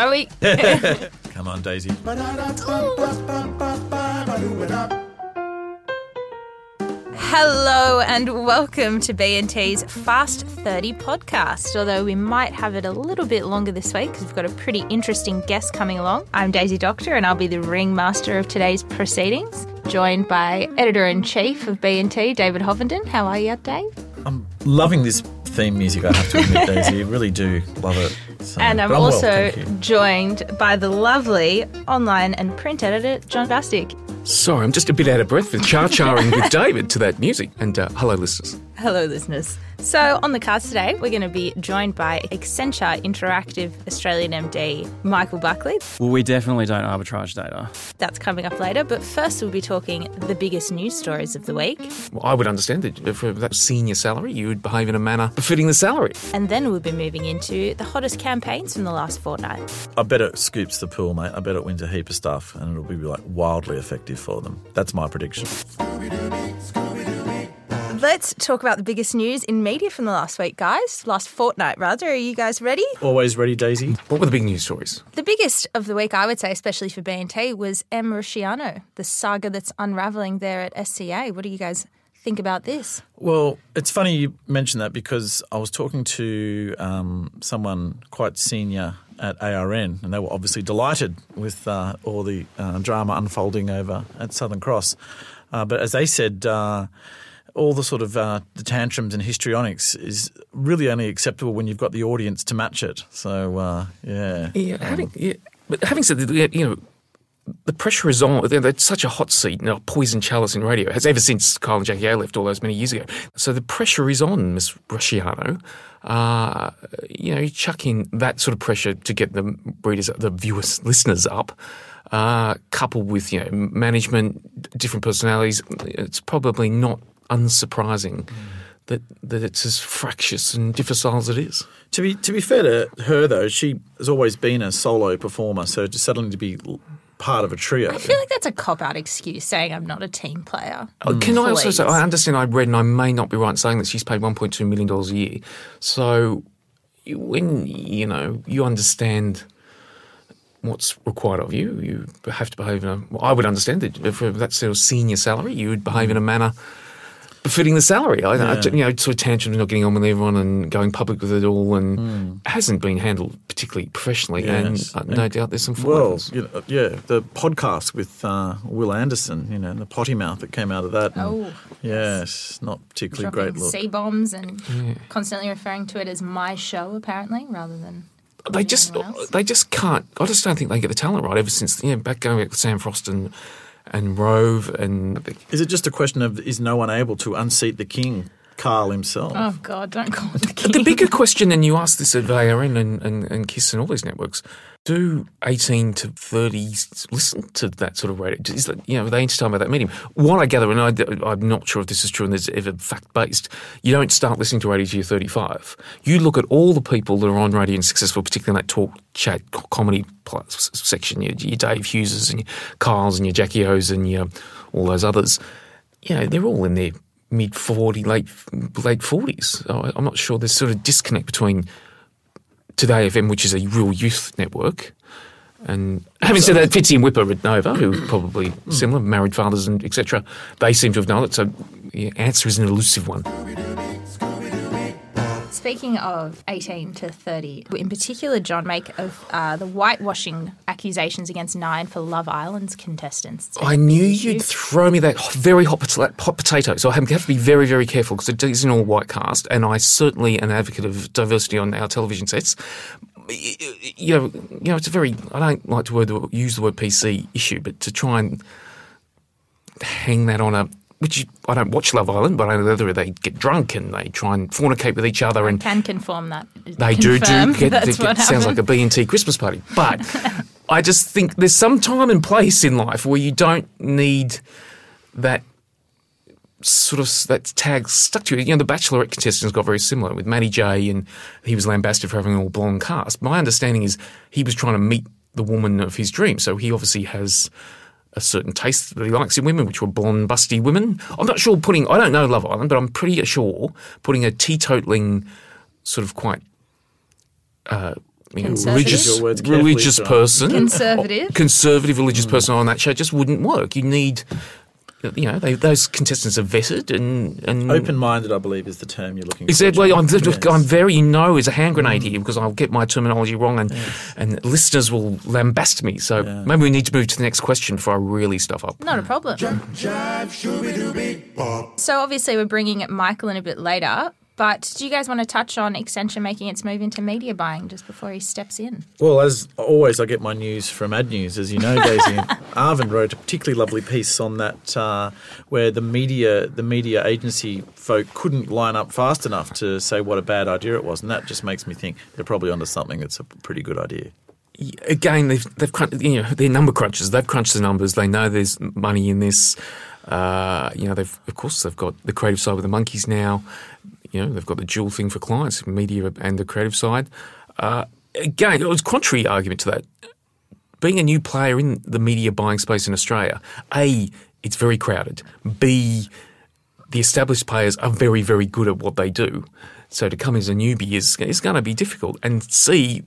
Are we? Come on, Daisy. Hello and welcome to B&T's Fast 30 podcast. Although we might have it a little bit longer this week because we've got a pretty interesting guest coming along. I'm Daisy Doctor and I'll be the ringmaster of today's proceedings, joined by editor-in-chief of B&T, David Hovenden. How are you, Dave? I'm loving this theme music, I have to admit, Daisy. I really do love it. So, And I'm well, also you. joined by the lovely online and print editor, John Bastic. Sorry, I'm just a bit out of breath with char charring with David to that music. And uh, hello, listeners. Hello, listeners. So, on the cards today, we're going to be joined by Accenture Interactive Australian MD Michael Buckley. Well, we definitely don't arbitrage data. That's coming up later, but first, we'll be talking the biggest news stories of the week. Well, I would understand that for that senior salary, you would behave in a manner befitting the salary. And then we'll be moving into the hottest campaigns from the last fortnight. I bet it scoops the pool, mate. I bet it wins a heap of stuff and it'll be like wildly effective for them. That's my prediction. Let's talk about the biggest news in media from the last week, guys. Last fortnight, rather. Are you guys ready? Always ready, Daisy? What were the big news stories? The biggest of the week, I would say, especially for B&T, was Em Rusciano, the saga that's unraveling there at SCA. What do you guys think about this? Well, it's funny you mentioned that because I was talking to um, someone quite senior at ARN, and they were obviously delighted with uh, all the uh, drama unfolding over at Southern Cross. Uh, but as they said, uh, all the sort of uh, the tantrums and histrionics is really only acceptable when you've got the audience to match it. So, uh, yeah. Yeah, having, yeah. But having said that, you know, the pressure is on. It's such a hot seat, you know, poison chalice in radio. Has ever since Kyle and Jackie O left all those many years ago. So the pressure is on Miss Rusciano. Uh, you know, you chuck in that sort of pressure to get the readers, the viewers, listeners up. Uh, coupled with you know management, different personalities, it's probably not unsurprising that that it's as fractious and difficile as it is. To be to be fair to her though, she has always been a solo performer. So to suddenly to be part of a trio, I feel like that's a cop out excuse saying I'm not a team player. Uh, Can I also say, I understand I read, and I may not be right in saying that she's paid $1.2 million a year. So when, you know, you understand what's required of you, you have to behave in a, well, I would understand that if that's sort of senior salary, you would behave in a manner befitting the salary. I, I- you know, sort of tantrums, not getting on with everyone and going public with it all and hasn't been handled particularly professionally. Yes. And uh, no doubt there's some Well, you know, yeah, the podcast with uh, Will Anderson, you know, and the potty mouth that came out of that. and- Oh, yes, not particularly dropping great look. C bombs and constantly referring to it as my show, apparently, rather than. they just they just can't. I just don't think they get the talent right. Ever since you know back going back with Sam Frost and and Rove and Is it just a question of is no one able to unseat the king, Carl himself? Oh, God, don't call it the king. the bigger question, and you ask this of ARN and, and, and Kiss and all these networks, do 18 to 30s listen to that sort of radio? Is that, you know, are they entertained by that medium? What I gather, and I, I'm not sure if this is true and there's ever fact based, you don't start listening to radio till you're 35. You look at all the people that are on radio and successful, particularly in that talk, chat, comedy plus section, your, your Dave Hugheses and your Kyles and your Jackie O's and your, all those others, you know, they're all in their mid 40, late late 40s. I'm not sure there's sort of disconnect between 2Day FM, which is a real youth network, and having said that, Fitzy and Whipper at Nova, who are probably hmm. similar, married fathers and etc., they seem to have known it. So the answer is an elusive one. Speaking of 18 to 30, in particular, John, make of uh, the whitewashing accusations against nine for Love Island's contestants. I knew issue. you'd throw me that very hot, hot potato, so I have to be very, very careful because it is an all white cast, and I certainly am an advocate of diversity on our television sets. You know, you know, it's a very. I don't like to word, use the word PC issue, but to try and hang that on a. Which I don't watch Love Island, but I know that they get drunk and they try and fornicate with each other, and Can confirm that. they do do get, that's it what sounds like a B&T Christmas party. But I just think there's some time and place in life where you don't need that sort of that tag stuck to you. You know, the Bachelorette contestants got very similar with Matty J, and he was lambasted for having an all blonde cast. My understanding is he was trying to meet the woman of his dream, so he obviously has a certain taste that he likes in women, which were blonde, busty women. I'm not sure putting. I don't know Love Island, but I'm pretty sure putting a teetotaling sort of quite uh, you know, religious Your words carefully, religious person, Conservative. conservative religious person on that show just wouldn't work. You need, you know, they, those contestants are vetted and and Open-minded, I believe, is the term you're looking Is for. that well? I'm, Yes. I'm very you know is a hand grenade mm. here because I'll get my terminology wrong and and listeners will lambast me. So maybe we need to move to the next question before I really stuff up. Not a problem. So obviously we're bringing Michael in a bit later, but do you guys want to touch on Accenture making its move into media buying just before he steps in? Well, as always, I get my news from Ad News, as you know, Daisy. Arvind wrote a particularly lovely piece on that, uh, where the media, the media agency folk couldn't line up fast enough to say what a bad idea it was, and that just makes me think they're probably onto something that's a pretty good idea. Again, they've they've crun- you know they're number crunchers. They've crunched the numbers. They know there's money in this. Uh, you know, they've of course they've got the creative side with the monkeys now. You know, they've got the dual thing for clients, media and the creative side. Uh, again, it was contrary argument to that. Being a new player in the media buying space in Australia, a it's very crowded. B the established players are very, very good at what they do. So to come as a newbie is is going to be difficult. And C,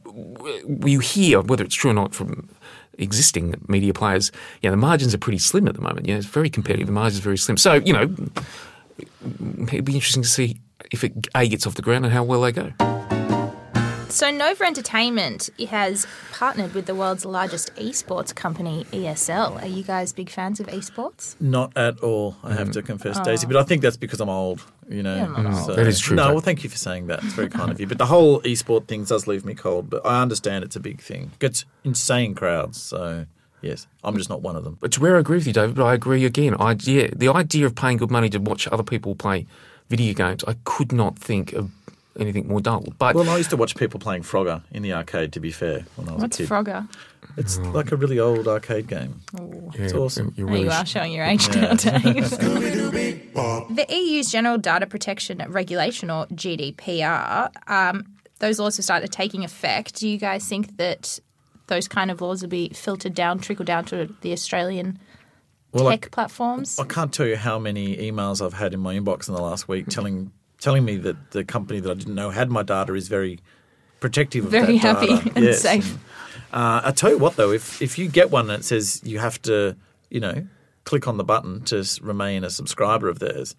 you hear whether it's true or not from existing media players. Yeah, the margins are pretty slim at the moment. Yeah, it's very competitive. The margins are very slim. So you know, it'd be interesting to see if it a gets off the ground and how well they go. So Nova Entertainment has partnered with the world's largest esports company, ESL. Are you guys big fans of esports? Not at all, I have to mm. confess, oh. Daisy. But I think that's because I'm old. You know, You're not oh, old. So- That is true, No, well, thank you for saying that. It's very kind of you. But the whole e-sport thing does leave me cold. But I understand it's a big thing. Gets insane crowds. So yes, I'm just not one of them. It's where I agree with you, David, but I agree again. I, yeah, the idea of paying good money to watch other people play video games, I could not think of anything more dull. But Well, I used to watch people playing Frogger in the arcade. To be fair, when I was What's a kid, Frogger? it's like a really old arcade game. yeah, it's awesome. You're Oh, you are showing your age now, Dave. the EU's General Data Protection Regulation, or GDPR, um, those laws have started taking effect. Do you guys think that those kind of laws will be filtered down, trickle down to the Australian Well, I- tech platforms? I can't tell you how many emails I've had in my inbox in the last week telling telling me that the company that I didn't know had my data is very protective of Very that happy data. and Yes, safe. uh, I tell you what, though, if if you get one that says you have to, you know, click on the button to remain a subscriber of theirs,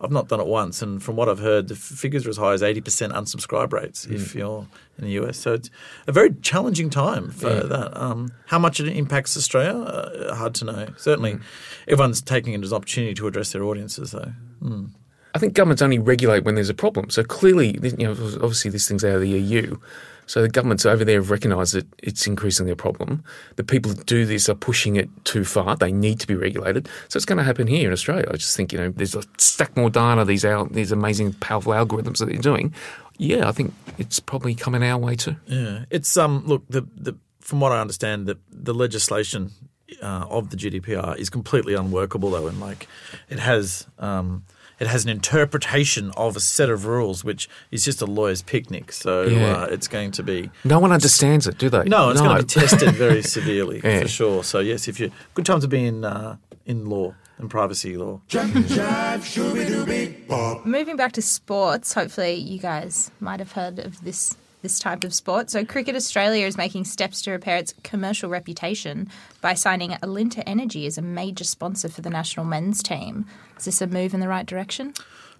I've not done it once, and from what I've heard, the figures are as high as eighty percent unsubscribe rates if you're in the US. So it's a very challenging time for that. Um, how much it impacts Australia, uh, hard to know. Certainly, everyone's taking it as an opportunity to address their audiences, though. I think governments only regulate when there's a problem. So clearly, you know, obviously this thing's out of the EU. So the governments over there have recognised that it's increasingly a problem. The people that do this are pushing it too far. They need to be regulated. So it's going to happen here in Australia. I just think you know, there's a stack more data. These these amazing, powerful algorithms that they're doing. Yeah, I think it's probably coming our way too. Yeah, it's um. Look, the the from what I understand, the the legislation uh, of the GDPR is completely unworkable, though, and like it has um. It has an interpretation of a set of rules, which is just a lawyer's picnic. So Yeah. uh, it's going to be No one understands it, do they? no, it's going to be tested very severely Yeah. for sure. So yes, if you good time to be in uh, in law and privacy law. Moving back to sports, hopefully you guys might have heard of this this type of sport. So Cricket Australia is making steps to repair its commercial reputation by signing Alinta Energy as a major sponsor for the national men's team. Is this a move in the right direction?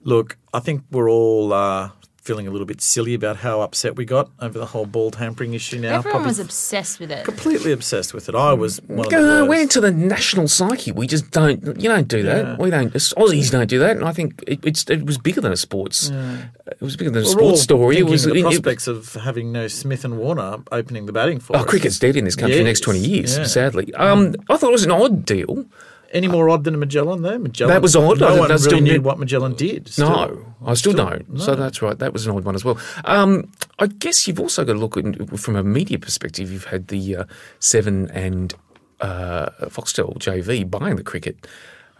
Look, I think we're all uh, feeling a little bit silly about how upset we got over the whole ball tampering issue. Now, Everyone Probably was obsessed with it. completely obsessed with it. I was one of the Go, we're into the national psyche. We just don't. You don't do that. Yeah. We don't. Aussies don't do that. And I think it, it's it was bigger than a sports. It was bigger than a We're all sports story. It was the it- it- prospects of having no Smith and Warner opening the batting for Oh, us. cricket's dead in this country for the next 20 years, yeah. sadly. Um, I thought it was an odd deal. Any more odd than a Magellan though? Magellan. That was odd. I No think one that's really still knew what Magellan did. Still. no, I still, Still- don't. So that's right. That was an odd one as well. Um, I guess you've also got to look at from a media perspective. You've had the uh, Seven and uh, Foxtel JV buying the cricket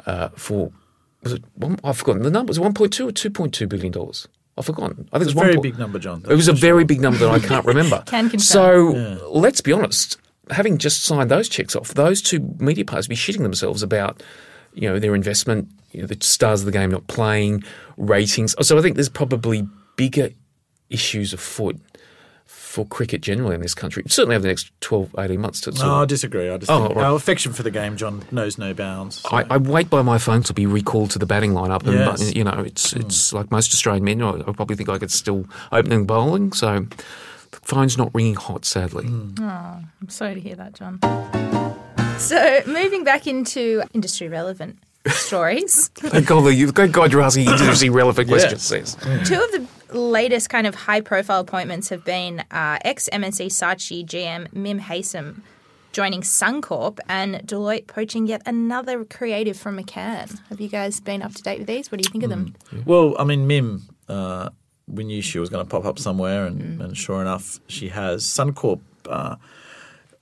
uh, for was it? One, I've forgotten the number. Was it one point two or two point two billion dollars? I've forgotten. I think It's it a was very one big number, John. It was a very big number that I can't remember. Can confirm. So let's be honest. Having just signed those checks off, those two media players be shitting themselves about, you know, their investment, you know, the stars of the game not playing, ratings. So I think there's probably bigger issues afoot for cricket generally in this country. Certainly over the next 12, 18 months. To, No, I disagree. I just Oh, right. our affection for the game, John, knows no bounds. so- I, I wait by my phone to be recalled to the batting lineup, and Yes. but, you know it's it's hmm. like most Australian men. I, I probably think I could still opening bowling, so phone's not ringing hot, sadly. Oh, I'm sorry to hear that, John. So, moving back into industry relevant stories, Thank God, you, thank God you're asking industry relevant questions. Sis. two of the latest kind of high profile appointments have been uh, ex M&C Saatchi GM Mim Haysom joining Suncorp and Deloitte poaching yet another creative from McCann. Have you guys been up to date with these? What do you think of them? Well, I mean, Mim, uh, we knew she was going to pop up somewhere, and, and sure enough, she has. Suncorp, uh,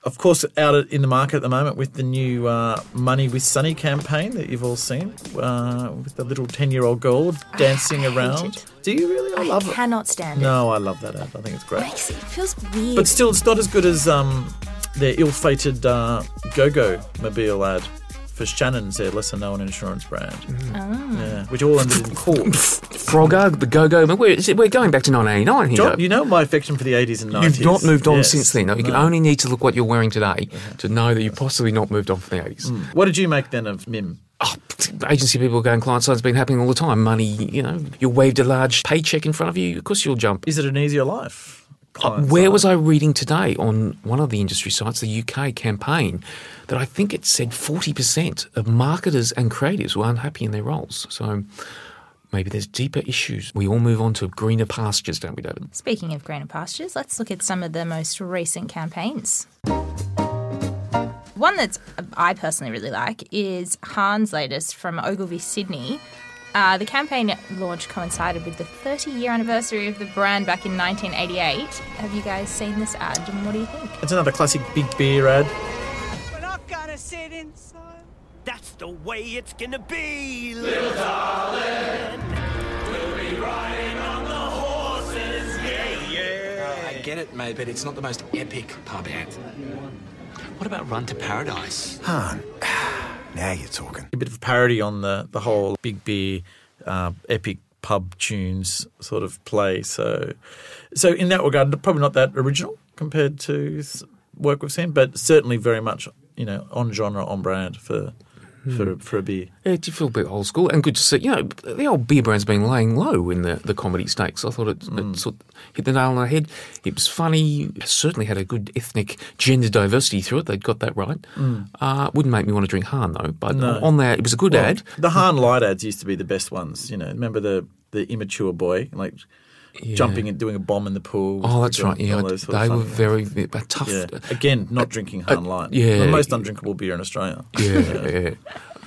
of course, out in the market at the moment with the new uh, Money with Sunny campaign that you've all seen, uh, with the little 10 year old girl dancing around. it. Do you really? I, I love it. cannot stand it. No, I love that ad. I think it's great. Makes it feels weird. But still, it's not as good as um, their ill-fated uh, Go-Go mobile ad for Shannon's, their lesser-known insurance brand. Oh. Yeah, which all ended in court. Frogger, the Go Go. We're, we're going back to 1989 here. John, you know my affection for the 80s and 90s. You've not moved on Yes. since then. You can No. only need to look what you're wearing today uh-huh. to know that you've possibly not moved on from the 80s. Mm. What did you make then of Mim? Oh, agency people going client side's been happening all the time. Money, you know, you waved a large paycheck in front of you. Of course, you'll jump. Is it an easier life? Uh, Where was I reading today on one of the industry sites, the UK campaign, that I think it said 40% of marketers and creatives were unhappy in their roles. So maybe there's deeper issues. We all move on to greener pastures, don't we, David? Speaking of greener pastures, let's look at some of the most recent campaigns. One that I personally really like is Hahn's latest from Ogilvy, Sydney. Uh, the campaign launch coincided with the 30 year anniversary of the brand back in 1988. Have you guys seen this ad and what do you think? It's another classic big beer ad. We're not gonna sit inside. That's the way it's gonna be, little darling. We'll be riding on the horses, yeah, yeah. I get it, mate, but it's not the most epic pub ad. What about Run to Paradise? Hahn, now you're talking. A bit of a parody on the, the whole big beer, uh, epic pub tunes sort of play. So, so in that regard, probably not that original compared to work we've seen, but certainly very much you know on genre, on brand for for hmm. for a beer. Yeah, it did feel a bit old school and good to see. You know, the old beer brand's been laying low in the, the comedy stakes. I thought it, it hmm. sort of hit the nail on the head. It was funny. It certainly had a good ethnic gender diversity through it. They'd got that right. Hmm. Uh, wouldn't make me want to drink Hahn though. But No. on that, it was a good Well, ad. The Hahn light ads used to be the best ones. You know, remember the the immature boy like jumping and doing a bomb in the pool. Oh, that's right. Yeah, those sort of they were very, very but tough. Yeah. Again, not drinking Hahn light. yeah. the most undrinkable beer in Australia. Yeah, yeah.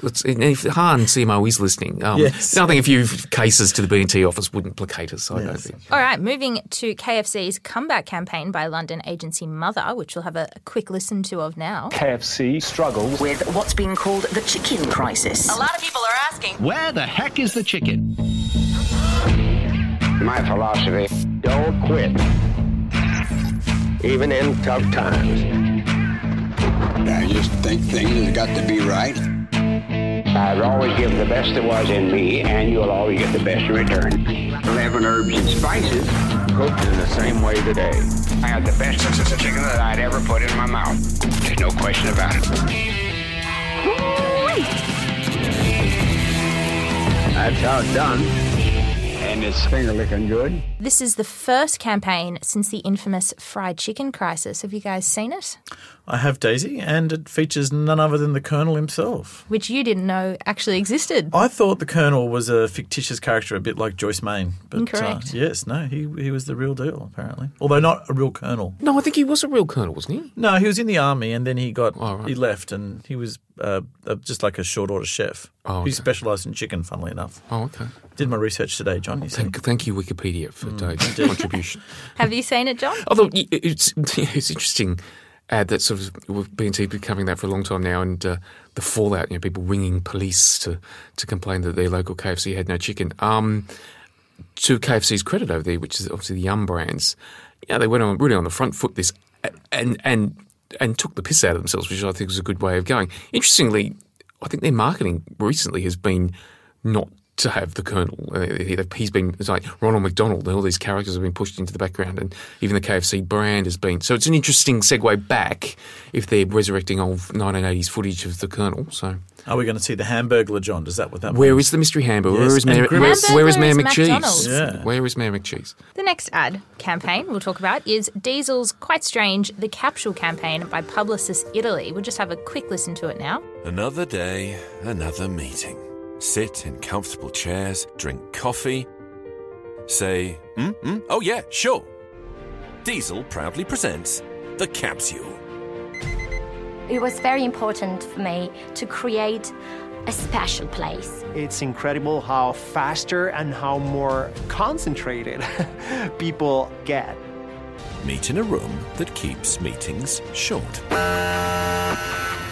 Let's, and if Hahn CMO is listening, um, Yes. I think a few cases to the B&T office wouldn't placate us. I don't think. All right, moving to KFC's comeback campaign by London agency Mother, which we'll have a, a quick listen to of now. KFC struggles with what's being called the chicken crisis. A lot of people are asking. Where the heck is the chicken? My philosophy don't quit, even in tough times. I just think things have got to be right. I'd always give the best there was in me, and you'll always get the best in return. Eleven herbs and spices, cooked in the same way today. I had the best pieces of chicken that I'd ever put in my mouth. There's no question about it. That's how it's done. And it's finger licking good. This is the first campaign since the infamous fried chicken crisis. Have you guys seen it? I have Daisy, and it features none other than the Colonel himself. Which you didn't know actually existed. I thought the Colonel was a fictitious character, a bit like Joyce Mayne. But, Incorrect. Uh, yes, no, he he was the real deal, apparently. Although not a real Colonel. No, I think he was a real colonel, wasn't he? No, he was in the army, and then he got Oh, right. he left, and he was uh, uh, just like a short order chef. Oh, He specialised in chicken, funnily enough. Oh, okay. Did my research today, John. You. Thank, thank you, Wikipedia, for Dave's indeed. contribution. Have you seen it, John? Although it's it's interesting ad that sort of we've been been covering that for a long time now, and uh, the fallout. You know, people ringing police to to complain that their local KFC had no chicken. Um, to KFC's credit over there, which is obviously the Yum brands, yeah, they went on really on the front foot this and and and took the piss out of themselves, which I think was a good way of going. Interestingly, I think their marketing recently has been not to have the Colonel. Uh, he- He's been it's like Ronald McDonald, and all these characters have been pushed into the background, and even the KFC brand has been. So it's an interesting segue back if they're resurrecting old 1980s footage of the Colonel. So Are we going to see the Hamburglar, John? Does that what that where means? is the mystery hamburger? Yes, where is and Mayor, Grimace. where, where is Mayor Hamburger is McCheese? McDonald's. Yeah. Where is Mayor McCheese? The next ad campaign we'll talk about is Diesel's Quite Strange, the capsule campaign by Publicis Italy. We'll just have a quick listen to it now. Another day, another meeting. Sit in comfortable chairs, drink coffee. Say, mm, mm, oh yeah, sure. Diesel proudly presents the capsule. It was very important for me to create a special place. It's incredible how faster and how more concentrated people get. Meet in a room that keeps meetings short.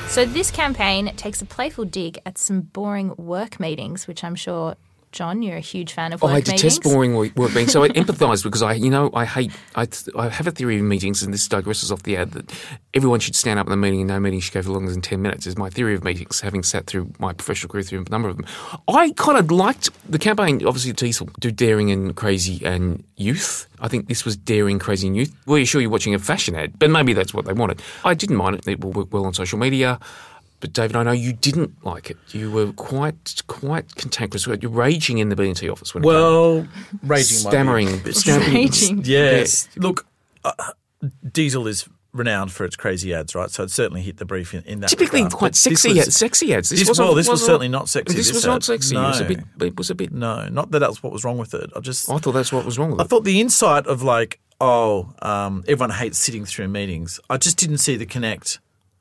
So, this campaign takes a playful dig at some boring work meetings, which I'm sure, John, you're a huge fan of work Oh, I meetings. detest boring work, work meetings. So I empathise because I, you know, I hate. I, th- I have a theory of meetings, and this digresses off the ad that everyone should stand up in the meeting, and no meeting should go for longer than ten minutes. Is my theory of meetings, having sat through my professional career through a number of them. I kind of liked the campaign. Obviously, Diesel do daring and crazy and youth. I think this was daring, crazy, and youth. Well, you're sure you're watching a fashion ad, but maybe that's what they wanted. I didn't mind it. It will work well on social media. But David, I know you didn't like it. You were quite quite cantankerous. You're raging in the B&T office when it Well, came. raging, might be a stammering, bit stammering. strong. Yes. Look, uh, Diesel is renowned for its crazy ads, right? So it certainly hit the brief in, in that. Typically regard. quite But sexy was- ads. Sexy ads. This This, wasn't- well, this was wasn't- certainly not sexy. This was ad. not sexy. It was a No. bit. It was a bit. No, not that that's what was wrong with it. I just. I thought that's what was wrong with I it. I thought the insight of like, oh, um, everyone hates sitting through meetings. I just didn't see the connect,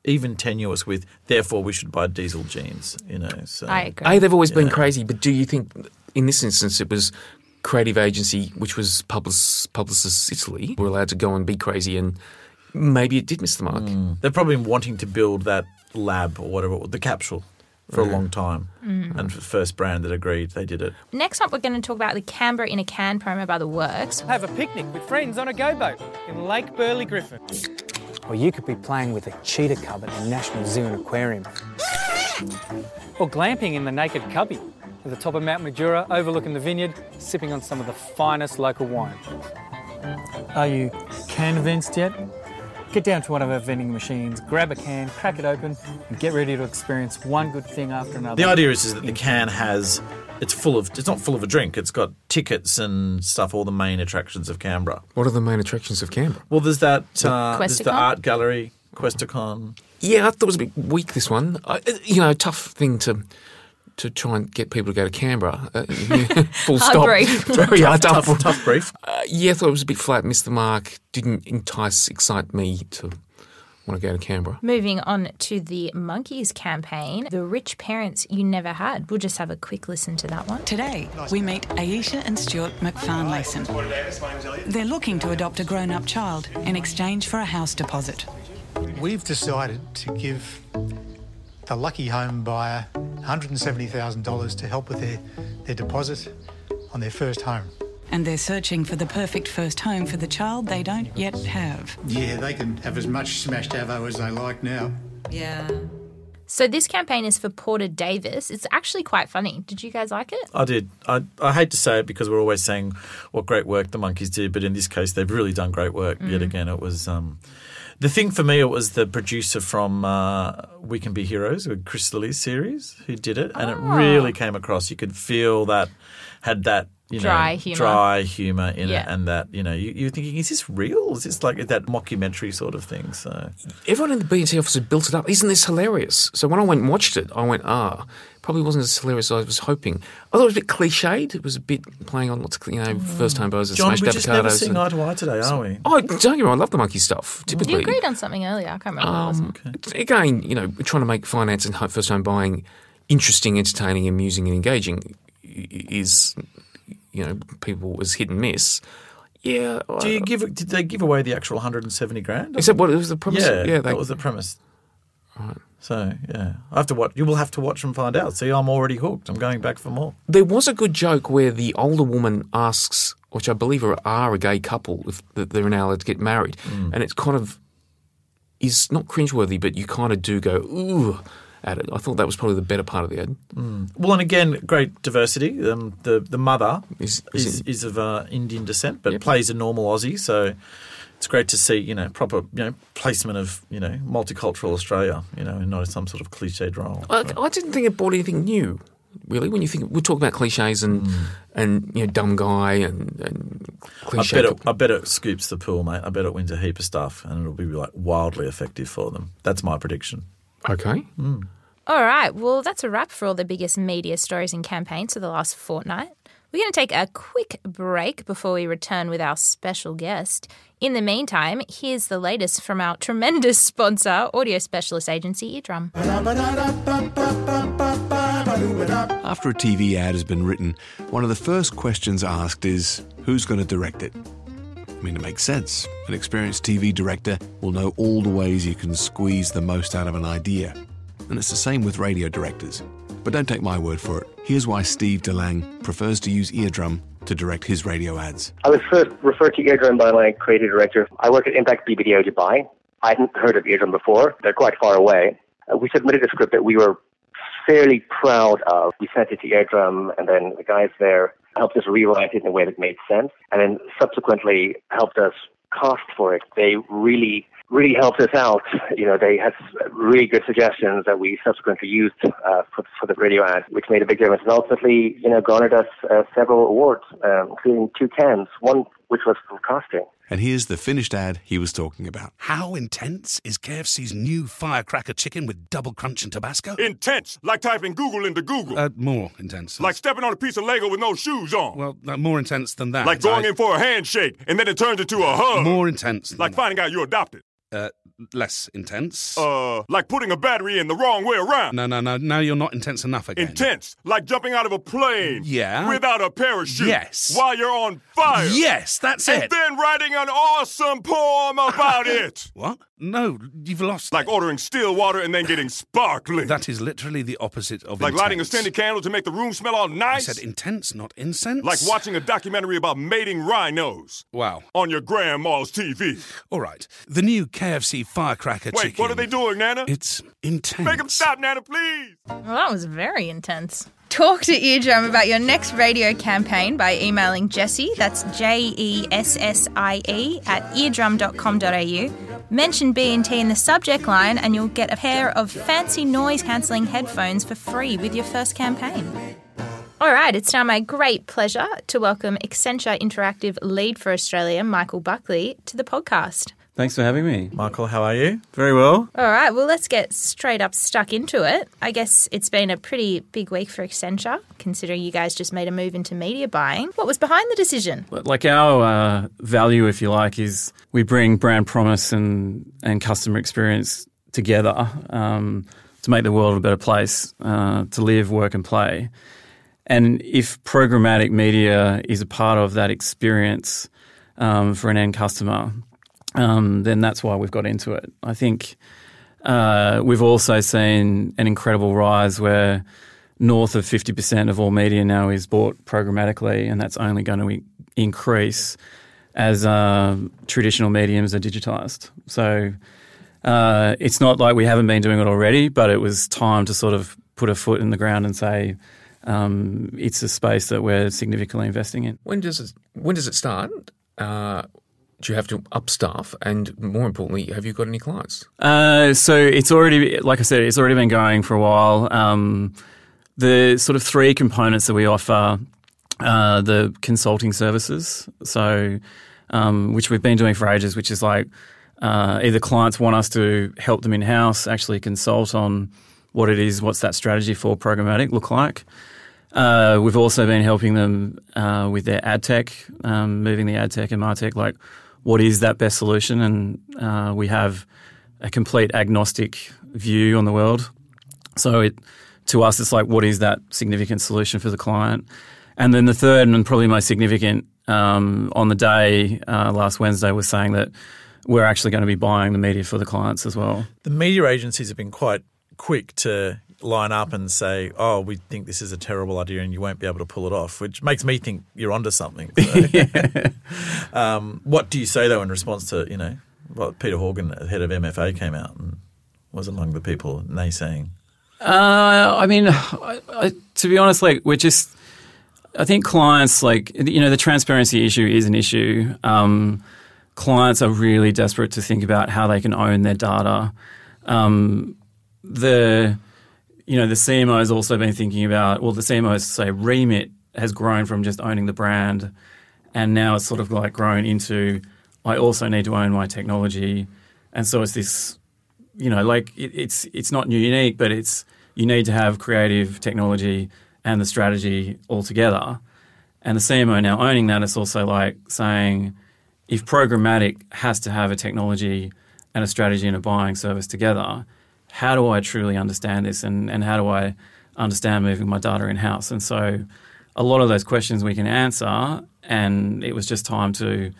even tenuous with. Therefore, we should buy diesel jeans. You know. So I agree. A, they've always been Yeah. crazy, but do you think in this instance it was creative agency, which was Public, Publicis Italy, were allowed to go and be crazy and maybe it did miss the mark? They've probably been wanting to build that lab or whatever, the capsule, for a long time. Mm. And the first brand that agreed, they did it. Next up, we're going to talk about the Canberra in a Can promo by The Works. Have a picnic with friends on a go boat in Lake Burley Griffin. Or you could be playing with a cheetah cub at the National Zoo and Aquarium. Or glamping in the Naked Cubby at the top of Mount Majura, overlooking the vineyard, sipping on some of the finest local wine. Are you convinced yet? Get down to one of our vending machines, grab a can, crack it open, and get ready to experience one good thing after another. The idea is, is that the can has it's full of it's not full of a drink. It's got tickets and stuff. All the main attractions of Canberra. What are the main attractions of Canberra? Well, there's that. Uh, there's the art gallery, Questacon. Yeah, I thought it was a bit weak. This one, I, you know, tough thing to to try and get people to go to Canberra. Uh, full Hard stop. brief. Very hard, tough, tough, tough brief. Uh, yeah, I thought it was a bit flat. Missed the mark. Didn't entice, excite me to want to go to Canberra. Moving on to the Monkeys campaign, The Rich Parents You Never Had. We'll just have a quick listen to that one. Today, we meet Aisha and Stuart McFarnlayson. They're looking to adopt a grown up child in exchange for a house deposit. We've decided to give the lucky home buyer $170,000 to help with their, their deposit on their first home. And they're searching for the perfect first home for the child they don't yet have. Yeah, they can have as much smashed avo as they like now. Yeah. So, this campaign is for Porter Davis. It's actually quite funny. Did you guys like it? I did. I, I hate to say it because we're always saying what great work the monkeys did, but in this case, they've really done great work. Yet Mm. again, it was um, the thing for me. It was the producer from uh, We Can Be Heroes, with Chris Lilley's series, who did it, and it Oh. really came across. You could feel that had that. You know, Dry humour. dry humor in Yeah. it, and that you know, you, you're thinking, is this real? Is this like that mockumentary sort of thing? So, Everyone in the B&T office had built it up. Isn't this hilarious? So when I went and watched it, I went, ah, probably wasn't as hilarious as I was hoping. I thought it was a bit cliched. It was a bit playing on lots of, you know, first time buyers and John, smashed we just never avocados. seeing and- eye to eye today, are we? Oh, don't get me wrong, I love the monkey stuff, typically. You agreed on something earlier. I can't remember. what it was. Um, Again, you know, we're trying to make finance and first time buying interesting, entertaining, amusing, and engaging is, you know, people was hit and miss. Yeah. Do you give? Did they give away the actual 170 grand? Is that what it was the premise? Yeah, Yeah, they- that was the premise. So yeah, I have to watch. You will have to watch and find out. See, I'm already hooked. I'm going back for more. There was a good joke where the older woman asks, which I believe are, are a gay couple, if they're now allowed to get married, Mm. and it's kind of is not cringeworthy, but you kind of do go ooh at it. I thought that was probably the better part of the ad. Mm. Well, and again, great diversity. Um, the the mother is is, is, is of uh, Indian descent, but yep. plays a normal Aussie. So it's great to see, you know, proper, you know, placement of, you know, multicultural Australia, you know, and not some sort of cliched role. I, I didn't think it brought anything new really. When you think we talk about cliches and mm. and you know dumb guy and, and cliche. I bet, it, I bet it scoops the pool, mate. I bet it wins a heap of stuff, and it'll be like wildly effective for them. That's my prediction. Okay. Mm. All right. Well, that's a wrap for all the biggest media stories and campaigns for the last fortnight. We're going to take a quick break before we return with our special guest. In the meantime, here's the latest from our tremendous sponsor, audio specialist agency Eardrum. After a TV ad has been written, one of the first questions asked is who's going to direct it? I mean, it makes sense. An experienced TV director will know all the ways you can squeeze the most out of an idea. And it's the same with radio directors. But don't take my word for it. Here's why Steve DeLang prefers to use Eardrum to direct his radio ads. I was first referred to Eardrum by my creative director. I work at Impact BBDO Dubai. I hadn't heard of Eardrum before. They're quite far away. Uh, we submitted a script that we were fairly proud of. We sent it to Eardrum, and then the guys there helped us rewrite it in a way that made sense, and then subsequently helped us cost for it. They really, really helped us out. You know, they had really good suggestions that we subsequently used uh, for, for the radio ad, which made a big difference, and ultimately, you know, garnered us uh, several awards, um, including two Cannes, one which was for casting. And here's the finished ad he was talking about. How intense is KFC's new firecracker chicken with double crunch and Tabasco? Intense, like typing Google into Google. Uh, more intense. Like stepping on a piece of Lego with no shoes on. Well, uh, more intense than that. Like going I... in for a handshake and then it turns into a hug. More intense. like that. finding out you're adopted. Uh, less intense. Uh, like putting a battery in the wrong way around. No, no, no. Now you're not intense enough again. Intense, like jumping out of a plane. Yeah. Without a parachute. Yes. While you're on fire. Yes, that's and it. And then writing an awesome poem about it. What? No, you've lost. Like it. ordering still water and then getting sparkling. That is literally the opposite of like intense. lighting a scented candle to make the room smell all nice. I said intense, not incense. Like watching a documentary about mating rhinos. Wow. On your grandma's TV. All right. The new KFC firecracker Wait, chicken. what are they doing, Nana? It's intense. Make them stop, Nana, please. Well, that was very intense. Talk to Eardrum about your next radio campaign by emailing Jessie, that's J E S S I E, at eardrum.com.au. Mention B&T in the subject line and you'll get a pair of fancy noise cancelling headphones for free with your first campaign. All right, it's now my great pleasure to welcome Accenture Interactive Lead for Australia, Michael Buckley, to the podcast. Thanks for having me. Michael, how are you? Very well. All right, well, let's get straight up stuck into it. I guess it's been a pretty big week for Accenture, considering you guys just made a move into media buying. What was behind the decision? Like our uh, value, if you like, is we bring brand promise and, and customer experience together um, to make the world a better place uh, to live, work, and play. And if programmatic media is a part of that experience um, for an end customer, um, then that's why we've got into it. I think uh, we've also seen an incredible rise where north of 50% of all media now is bought programmatically, and that's only going to increase as uh, traditional mediums are digitized. So uh, it's not like we haven't been doing it already, but it was time to sort of put a foot in the ground and say, um, it's a space that we're significantly investing in. When does it, when does it start? Uh, do you have to up staff? And more importantly, have you got any clients? Uh, so it's already, like I said, it's already been going for a while. Um, the sort of three components that we offer uh, the consulting services, so um, which we've been doing for ages, which is like uh, either clients want us to help them in house, actually consult on what it is, what's that strategy for programmatic look like. Uh, we've also been helping them uh, with their ad tech, um, moving the ad tech and martech, like what is that best solution? And uh, we have a complete agnostic view on the world. So it, to us, it's like, what is that significant solution for the client? And then the third and probably most significant um, on the day uh, last Wednesday was saying that we're actually going to be buying the media for the clients as well. The media agencies have been quite quick to line up and say, "Oh, we think this is a terrible idea, and you won't be able to pull it off," which makes me think you're onto something. So. um, what do you say though in response to you know, well, Peter Horgan, head of MFA, came out and was among the people naysaying. Uh, I mean, I, I, to be honest, like we're just. I think clients like you know the transparency issue is an issue. Um, clients are really desperate to think about how they can own their data. Um, the you know the CMO has also been thinking about well the CMO's say remit has grown from just owning the brand, and now it's sort of like grown into I also need to own my technology, and so it's this you know like it, it's it's not unique, but it's you need to have creative technology and the strategy all together. And the CMO now owning that is also like saying if programmatic has to have a technology and a strategy and a buying service together, how do I truly understand this and, and how do I understand moving my data in house? And so a lot of those questions we can answer, and it was just time to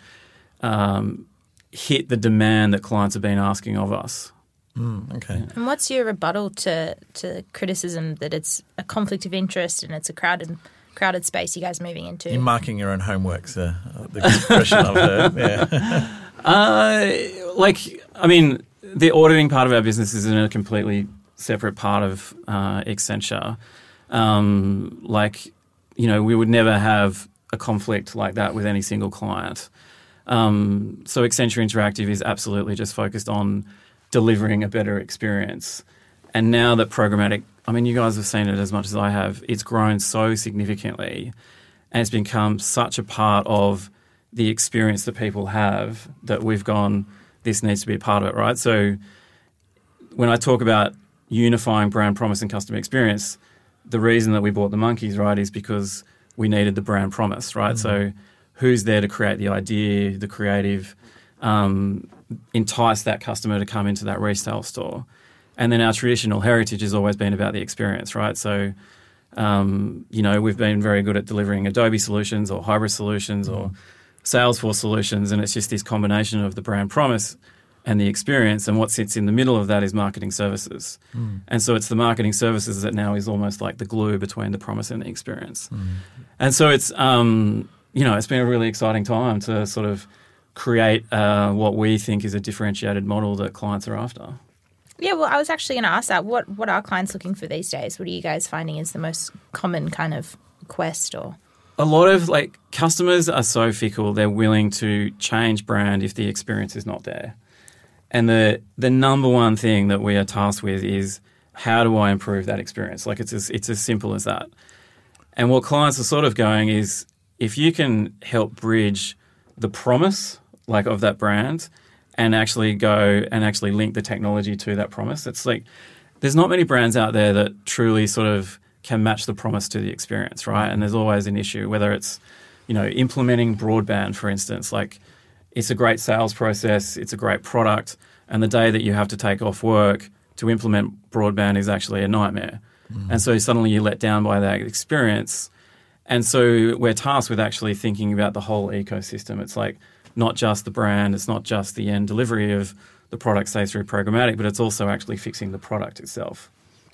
um, hit the demand that clients have been asking of us. Mm, okay. And what's your rebuttal to to criticism that it's a conflict of interest and it's a crowded crowded space you guys are moving into? You're marking your own homework, so the expression I've heard. Yeah. Uh, like, I mean, the auditing part of our business is in a completely separate part of uh, Accenture. Um, like, you know, we would never have a conflict like that with any single client. Um, so Accenture Interactive is absolutely just focused on delivering a better experience. And now that programmatic, I mean, you guys have seen it as much as I have, it's grown so significantly and it's become such a part of the experience that people have that we've gone, this needs to be a part of it, right? So when I talk about unifying brand promise and customer experience, the reason that we bought the monkeys, right, is because we needed the brand promise, right? Mm-hmm. So who's there to create the idea, the creative, um, entice that customer to come into that resale store. And then our traditional heritage has always been about the experience, right? So, um, you know, we've been very good at delivering Adobe solutions or Hybris solutions mm-hmm. or Salesforce solutions, and it's just this combination of the brand promise and the experience. And what sits in the middle of that is marketing services. Mm. And so it's the marketing services that now is almost like the glue between the promise and the experience. Mm. And so it's, um, you know, it's been a really exciting time to sort of create uh, what we think is a differentiated model that clients are after. Yeah, well, I was actually going to ask that. What what are clients looking for these days? What are you guys finding is the most common kind of quest or? A lot of like customers are so fickle; they're willing to change brand if the experience is not there. And the the number one thing that we are tasked with is how do I improve that experience? Like it's as, it's as simple as that. And what clients are sort of going is if you can help bridge the promise like of that brand and actually go and actually link the technology to that promise. It's like there's not many brands out there that truly sort of can match the promise to the experience, right? And there's always an issue whether it's you know implementing broadband for instance, like it's a great sales process, it's a great product, and the day that you have to take off work to implement broadband is actually a nightmare. Mm. And so suddenly you're let down by that experience. And so we're tasked with actually thinking about the whole ecosystem. It's like not just the brand, it's not just the end delivery of the product, say through programmatic, but it's also actually fixing the product itself.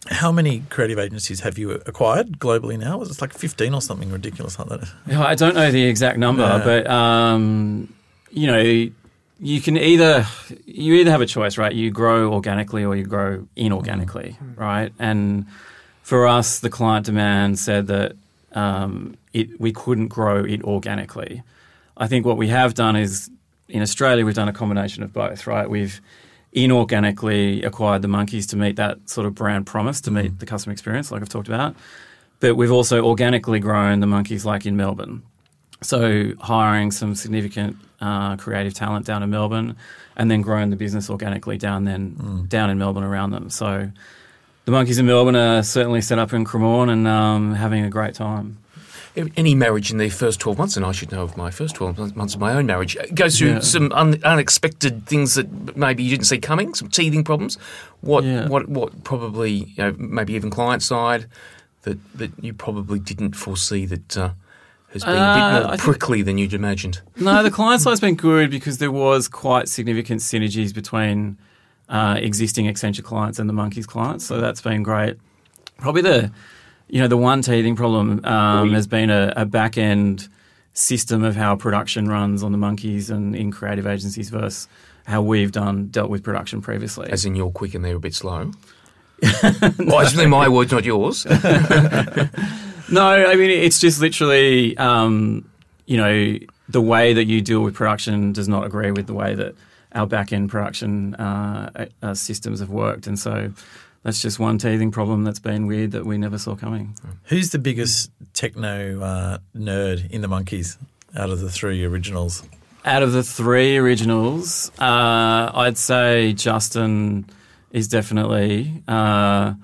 How many creative agencies have you acquired globally now? It's like 15 or something ridiculous like that. Yeah, I don't know the exact number, yeah. but um, you know, you can either you either have a choice, right? You grow organically or you grow inorganically, mm. right? And for us, the client demand said that um, it, we couldn't grow it organically. I think what we have done is in Australia, we've done a combination of both, right? We've inorganically acquired the monkeys to meet that sort of brand promise, to meet mm. the customer experience, like I've talked about. But we've also organically grown the monkeys, like in Melbourne. So hiring some significant uh, creative talent down in Melbourne, and then growing the business organically down then mm. down in Melbourne around them. So the monkeys in Melbourne are certainly set up in Cremorne and um, having a great time any marriage in their first 12 months, and I should know of my first 12 months of my own marriage, goes through yeah. some un- unexpected things that maybe you didn't see coming, some teething problems. What, yeah. what, what probably, you know, maybe even client side that, that you probably didn't foresee that uh, has been uh, a bit uh, more prickly than you'd imagined? No, the client side's been good because there was quite significant synergies between uh, existing Accenture clients and the Monkeys clients, so that's been great. Probably the you know, the one teething problem um, has been a, a back end system of how production runs on the monkeys and in creative agencies versus how we've done dealt with production previously. As in, you're quick and they're a bit slow. well, it's really my words, not yours. no, I mean it's just literally, um, you know, the way that you deal with production does not agree with the way that our back end production uh, uh, systems have worked, and so that's just one teething problem that's been weird that we never saw coming. Who's the biggest techno uh, nerd in the monkeys out of the three originals? Out of the three originals, uh, I'd say Justin is definitely. Uh,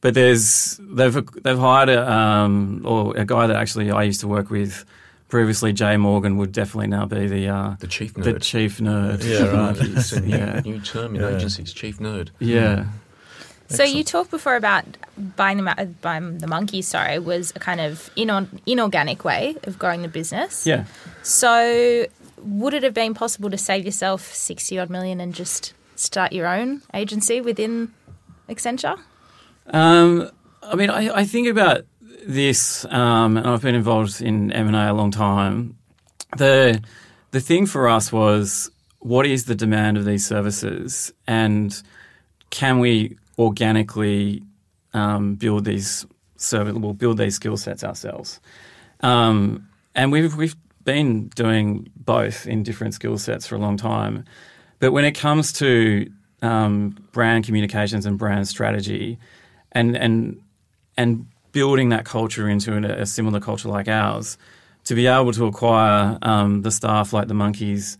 but there's they've they've hired a um, or a guy that actually I used to work with previously. Jay Morgan would definitely now be the uh, the chief nerd. The chief nerd. Yeah, right. it's a new, yeah. new term in yeah. agencies, chief nerd. Yeah. So you talked before about buying the, buying the Monkeys. Sorry, was a kind of inorganic way of growing the business. Yeah. So would it have been possible to save yourself sixty odd million and just start your own agency within Accenture? Um, I mean, I, I, think about this, um, and I've been involved in M and A a long time. the The thing for us was what is the demand of these services, and can we organically um, build these service, we'll build these skill sets ourselves. Um, and we've we've been doing both in different skill sets for a long time. But when it comes to um, brand communications and brand strategy, and and and building that culture into a, a similar culture like ours, to be able to acquire um, the staff like the Monkeys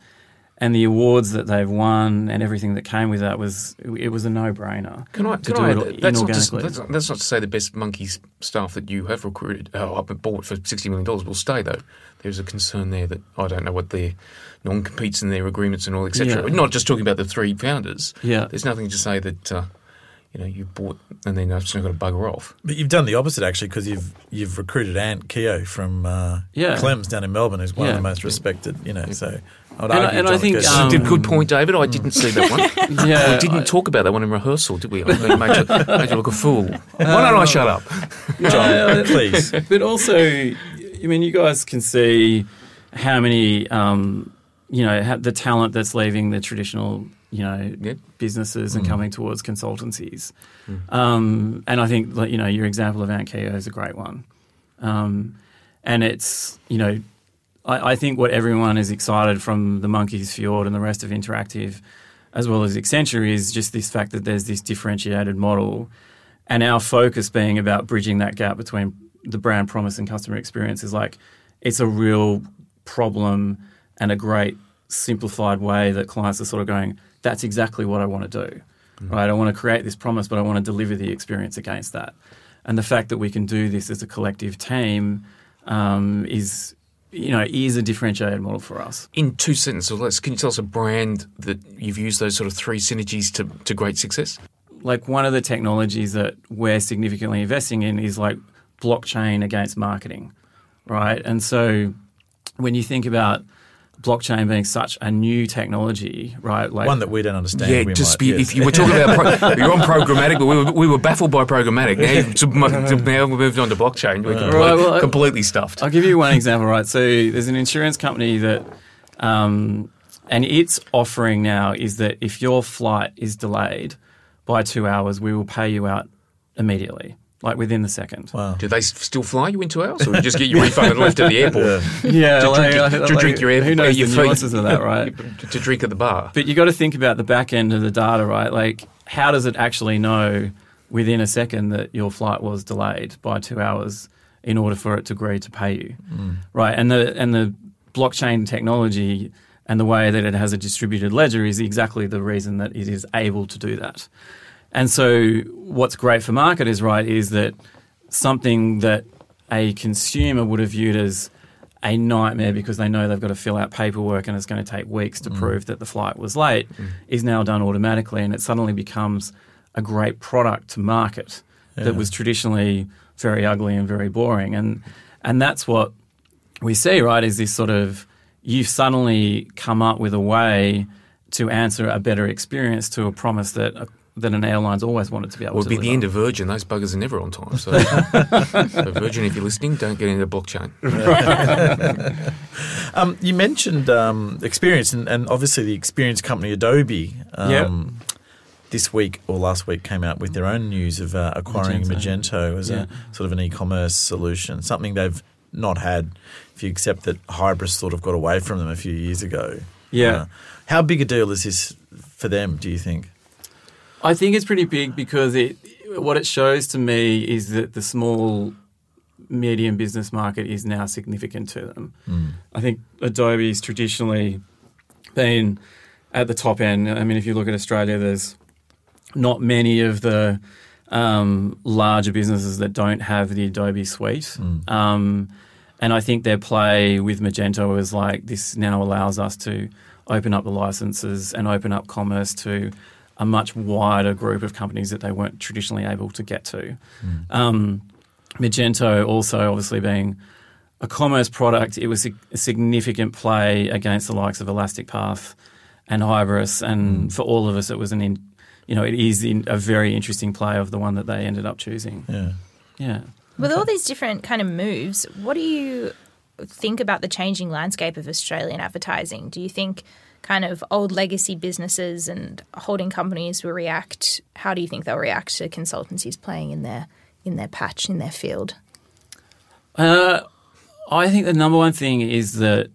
and the awards that they've won and everything that came with that was it was a no brainer. Can I? Can I that's, not to, that's, that's, not to say the best Monkeys staff that you have recruited oh, up and bought for sixty million dollars will stay though. There's a concern there that I don't know what their non competes and their agreements and all etc. Yeah. Not just talking about the three founders. Yeah, there's nothing to say that. Uh, you know, you bought and then I've still got to bugger off. But you've done the opposite actually because you've you've recruited Ant Keogh from uh, yeah. Clems down in Melbourne, who's one yeah. of the most respected. You know, so I would and, argue and John I think um, did good point, David. I didn't see that one. yeah, we didn't I, talk about that one in rehearsal, did we? I made, you, made you look a fool. Why don't I shut up, John? please. But also, I mean, you guys can see how many, um, you know, the talent that's leaving the traditional you know yeah. businesses and mm. coming towards consultancies. Mm. Um, and I think you know your example of Ant Keogh is a great one. Um, and it's you know I, I, think what everyone is excited from the Monkeys Fjord and the rest of Interactive, as well as Accenture, is just this fact that there's this differentiated model, and our focus being about bridging that gap between the brand promise and customer experience is like it's a real problem and a great simplified way that clients are sort of going that's exactly what I want to do. Mm. Right? I want to create this promise, but I want to deliver the experience against that. And the fact that we can do this as a collective team um, is, you know, is a differentiated model for us. In two sentences, let's can you tell us a brand that you've used those sort of three synergies to, to great success? Like one of the technologies that we're significantly investing in is like blockchain against marketing, right? And so when you think about blockchain being such a new technology, right? Like one that we don't understand. Yeah, we just might, be, yes. if you were talking about pro, you're on programmatic, but we were, we were baffled by programmatic. Now, now we moved on to blockchain. We're completely, right, well, completely stuffed. I'll give you one example, right? So there's an insurance company that, um, and its offering now is that if your flight is delayed by two hours, we will pay you out immediately like within the second. Wow. Do they still fly you into ours, or just get your refund and left at the airport? yeah, to, like, drink, to drink your air, who knows your the feet, nuances of that, right? to drink at the bar. But you got to think about the back end of the data, right? Like, how does it actually know within a second that your flight was delayed by two hours in order for it to agree to pay you, mm. right? And the and the blockchain technology and the way that it has a distributed ledger is exactly the reason that it is able to do that. And so, what's great for marketers, right, is that something that a consumer would have viewed as a nightmare because they know they've got to fill out paperwork and it's going to take weeks to mm. prove that the flight was late mm. is now done automatically and it suddenly becomes a great product to market yeah. that was traditionally very ugly and very boring and and that's what we see right is this sort of you've suddenly come up with a way to answer a better experience to a promise that a that an airline's always wanted to be able well, to. Well, it'd be the end of Virgin. Those buggers are never on time. So, so Virgin, if you're listening, don't get into blockchain. um, you mentioned um, experience, and, and, obviously the experience company Adobe. Um, this week or last week came out with their own news of uh, acquiring Magento. Magento, as a sort of an e-commerce solution, something they've not had. If you accept that Hybris sort of got away from them a few years ago. Yeah. Uh, how big a deal is this for them? Do you think? I think it's pretty big because it what it shows to me is that the small medium business market is now significant to them. Mm. I think Adobe's traditionally been at the top end. I mean, if you look at Australia, there's not many of the um, larger businesses that don't have the Adobe suite. Mm. Um, and I think their play with Magento is like this now allows us to open up the licenses and open up commerce to a much wider group of companies that they weren't traditionally able to get to. Um, Magento also obviously being a commerce product, it was a, a significant play against the likes of Elastic Path and Hybris, and for all of us, it was an in, you know it is in, a very interesting play of the one that they ended up choosing. Yeah, yeah. With all these different kind of moves, what do you think about the changing landscape of Australian advertising? Do you think kind of old legacy businesses and holding companies will react? How do you think they'll react to consultancies playing in their in their patch in their field? Uh, I think the number one thing is that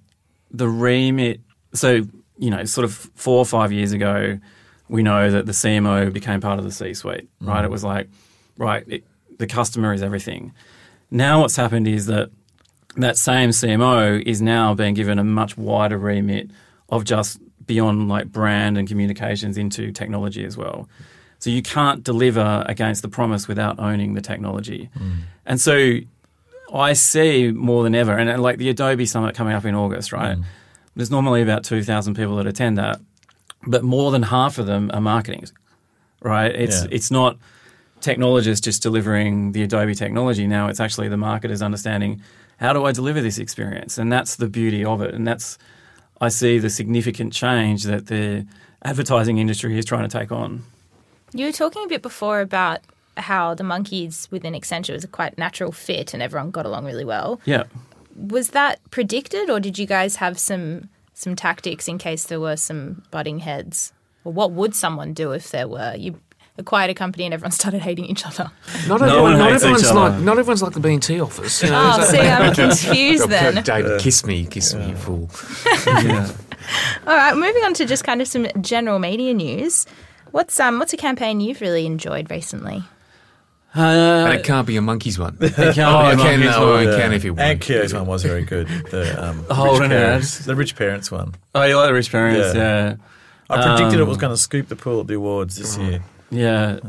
the remit. So you know, sort of four or five years ago, we know that the CMO became part of the C-suite. Right? Mm. It was like, right, it, the customer is everything. Now, what's happened is that that same CMO is now being given a much wider remit of just beyond like brand and communications into technology as well. So you can't deliver against the promise without owning the technology. Mm. And so I see more than ever, and like the Adobe Summit coming up in August, right? Mm. There's normally about 2,000 people that attend that, but more than half of them are marketing, right? It's, Yeah. it's not technologists just delivering the Adobe technology. Now it's actually the marketers understanding how do I deliver this experience? And that's the beauty of it. And that's, I see the significant change that the advertising industry is trying to take on. You were talking a bit before about how the monkeys within Accenture was a quite natural fit and everyone got along really well. Yeah. Was that predicted, or did you guys have some some tactics in case there were some butting heads? Or what would someone do if there were? You acquired a company and everyone started hating each other. Not, No everyone, not everyone's each other. like not everyone's like the B&T office. You know, Oh, is see, I'm confused then. David, kiss me, kiss me, you fool. yeah. All right, moving on to just kind of some general media news. What's um what's a campaign you've really enjoyed recently? Uh, and it can't be a monkey's one. It can't oh, be a can, monkey's no, one. it can if you And want. Keogh's one was very good. The, um, The rich parents, the rich parents one. Oh, you like the rich parents? Yeah. I predicted it was Um, going to scoop the pool at the awards this year. Yeah.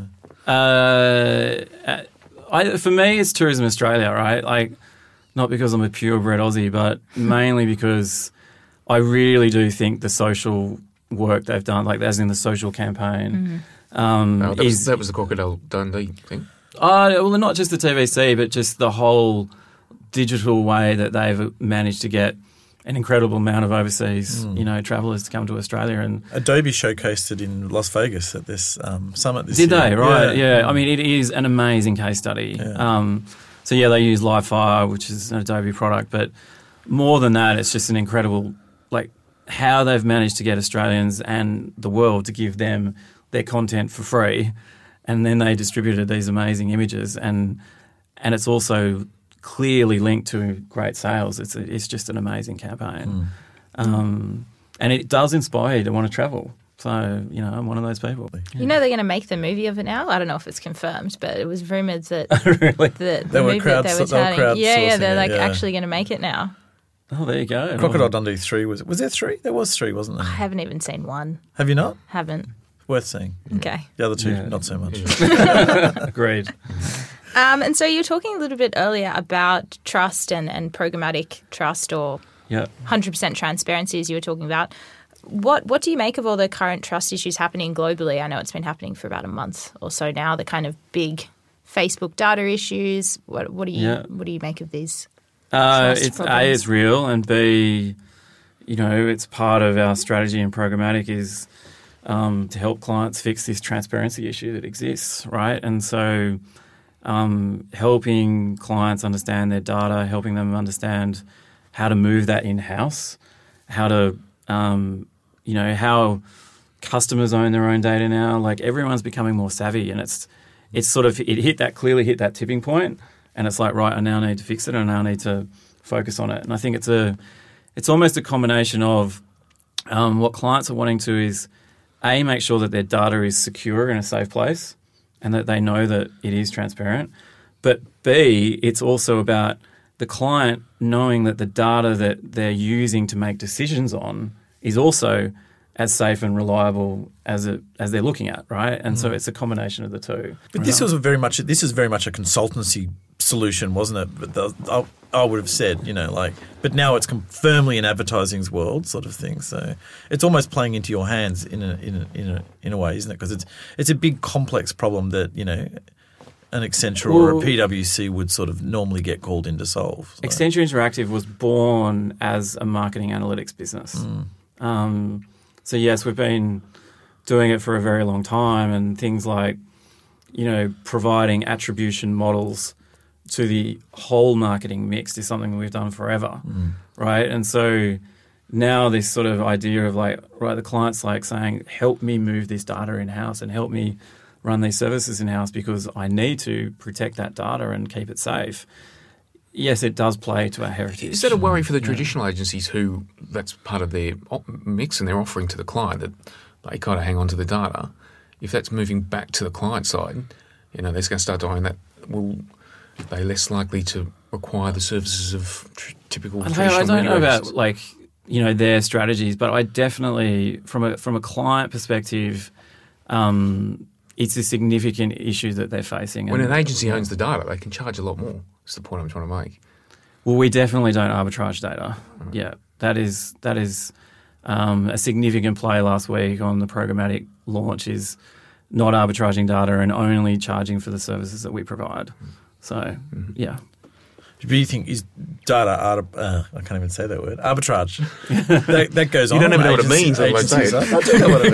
Uh, I, for me, it's Tourism Australia, right? Like, not because I'm a purebred Aussie, but mainly because I really do think the social work they've done, like as in the social campaign, um, No, that, was, that was the Crocodile Dundee thing. Uh, well, not just the TVC, but just the whole digital way that they've managed to get an incredible amount of overseas, Mm. you know, travellers to come to Australia. And Adobe showcased it in Las Vegas at this um, summit this did year. they? Right? Yeah. I mean, it is an amazing case study. Um, so yeah, they use Livefyre, which is an Adobe product, but more than that, it's just an incredible, like how they've managed to get Australians and the world to give them their content for free, and then they distributed these amazing images, and and it's also clearly linked to great sales. It's a, it's just an amazing campaign, um, and it does inspire you to want to travel. So you know, I'm one of those people. You know they're going to make the movie of it now. I don't know if it's confirmed, but it was rumored that really? the, the They were movie that they crowds- were they were turning. Yeah, yeah, they're it, like yeah. actually going to make it now. Oh, there you go. Crocodile Dundee three was was there three? There was three, wasn't there? I haven't even seen one. Have you not? Haven't. Worth seeing. Okay. The other two, Yeah. not so much. Agreed. Um, and so you were talking a little bit earlier about trust and, and programmatic trust or Yeah. 100% transparency, as you were talking about. What what do you make of all the current trust issues happening globally? I know it's been happening for about a month or so now. The kind of big Facebook data issues. What what do you Yeah. what do you make of these? Uh, it's problems? a it's real, and b you know it's part of our strategy and programmatic is um, to help clients fix this transparency issue that exists, right? And so um, helping clients understand their data, helping them understand how to move that in house, how to um, you know how customers own their own data now. Like everyone's becoming more savvy, and it's it's sort of it hit that clearly hit that tipping point, and it's like right, I now need to fix it, and I now need to focus on it. And I think it's a it's almost a combination of um, what clients are wanting to is a make sure that their data is secure in a safe place, and that they know that it is transparent. But b it's also about the client knowing that the data that they're using to make decisions on is also as safe and reliable as it as they're looking at, right? And so Mm. it's a combination of the two. But this was a very much this is very much a consultancy solution, wasn't it? But the, I, would have said, you know, like, but now it's com- firmly in advertising's world, sort of thing. So it's almost playing into your hands in a in a in a, in a way, isn't it? Because it's it's a big complex problem that you know an Accenture or a PwC would sort of normally get called in to solve. So. Accenture Interactive was born as a marketing analytics business. Mm. Um, so yes, we've been doing it for a very long time, and things like you know providing attribution models to the whole marketing mix is something we've done forever, Mm. right? And so now this sort of idea of like right, the client's like saying, "Help me move this data in house and help me." Run these services in house because I need to protect that data and keep it safe. Yes, it does play to our heritage. Is that a worry for the Yeah. traditional agencies who that's part of their mix and they're offering to the client that they kind of hang on to the data? If that's moving back to the client side, you know, they're going to start to own that. Well, they're less likely to require the services of tr- typical. I don't, I don't know about like you know their strategies, but I definitely from a from a client perspective, um, it's a significant issue that they're facing. When an agency owns the data, they can charge a lot more. That's the point I'm trying to make. Well, we definitely don't arbitrage data. Yeah, that is that is um, a significant play last week on the programmatic launch is not arbitraging data and only charging for the services that we provide. So yeah. Do you think is data art? Uh, I can't even say that word. Arbitrage. that, that goes You on. You don't even know what it means, let alone say agencies, I do know what it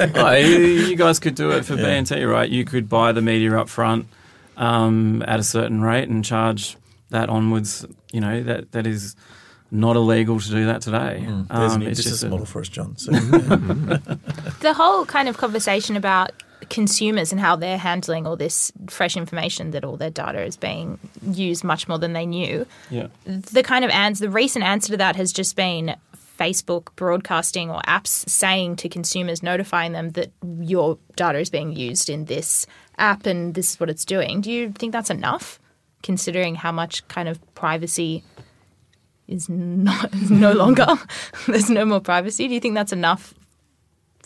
means. Oh, you, you guys could do it for Yeah. B&T, right? You could buy the media up front um, at a certain rate and charge that onwards. You know that that is not illegal to do that today. Mm, There's a new it's business just a- model for us, John. So. The whole kind of conversation about consumers and how they're handling all this fresh information that all their data is being used much more than they knew. Yeah. The kind of answer, the recent answer to that has just been Facebook broadcasting or apps saying to consumers, notifying them that your data is being used in this app and this is what it's doing. Do you think that's enough, considering how much kind of privacy is not is no longer? There's no more privacy. Do you think that's enough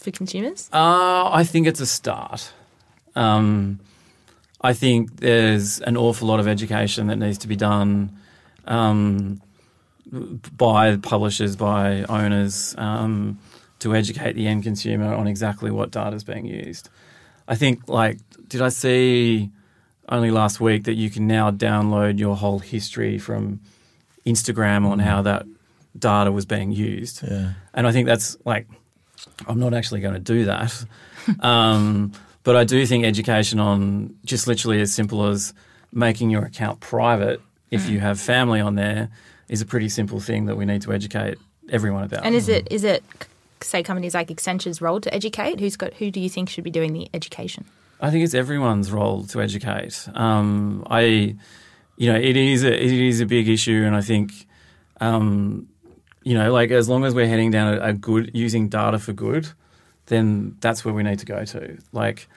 for consumers? Uh, I think it's a start. Um, I think there's an awful lot of education that needs to be done um, by publishers, by owners, um, to educate the end consumer on exactly what data is being used. I think, like, did I see only last week that you can now download your whole history from Instagram on how that data was being used? Yeah. And I think that's like, I'm not actually going to do that. um, but I do think education on just literally as simple as making your account private if you have family on there is a pretty simple thing that we need to educate everyone about. And is it is it say companies like Accenture's role to educate? Who's got who do you think should be doing the education? I think it's everyone's role to educate. Um, I, you know, it is a, it is a big issue, and I think, um, you know, like as long as we're heading down a, a good using data for good, then that's where we need to go to. Like,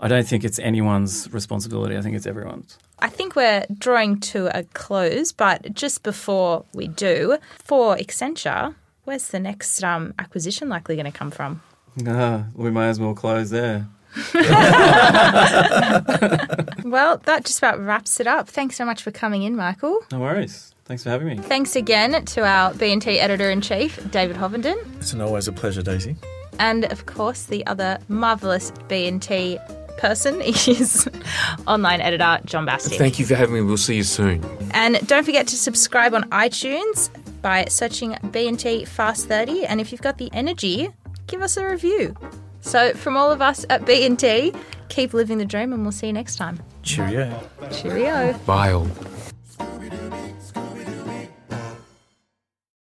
I don't think it's anyone's responsibility. I think it's everyone's. I think we're drawing to a close, but just before we do, for Accenture, where's the next um, acquisition likely going to come from? Ah, we may as well close there. Well, that just about wraps it up. Thanks so much for coming in, Michael. No worries. Thanks for having me. Thanks again to our B&T editor in chief, David Hovenden, It's an always a pleasure, Daisy. and of course the other marvelous B&T person is online editor John Basti. Thank you for having me. We'll see you soon. And don't forget to subscribe on iTunes by searching B&T Fast 30. And if you've got the energy, give us a review. So from all of us at B&T, keep living the dream and we'll see you next time. Cheerio. Cheerio. Bye all.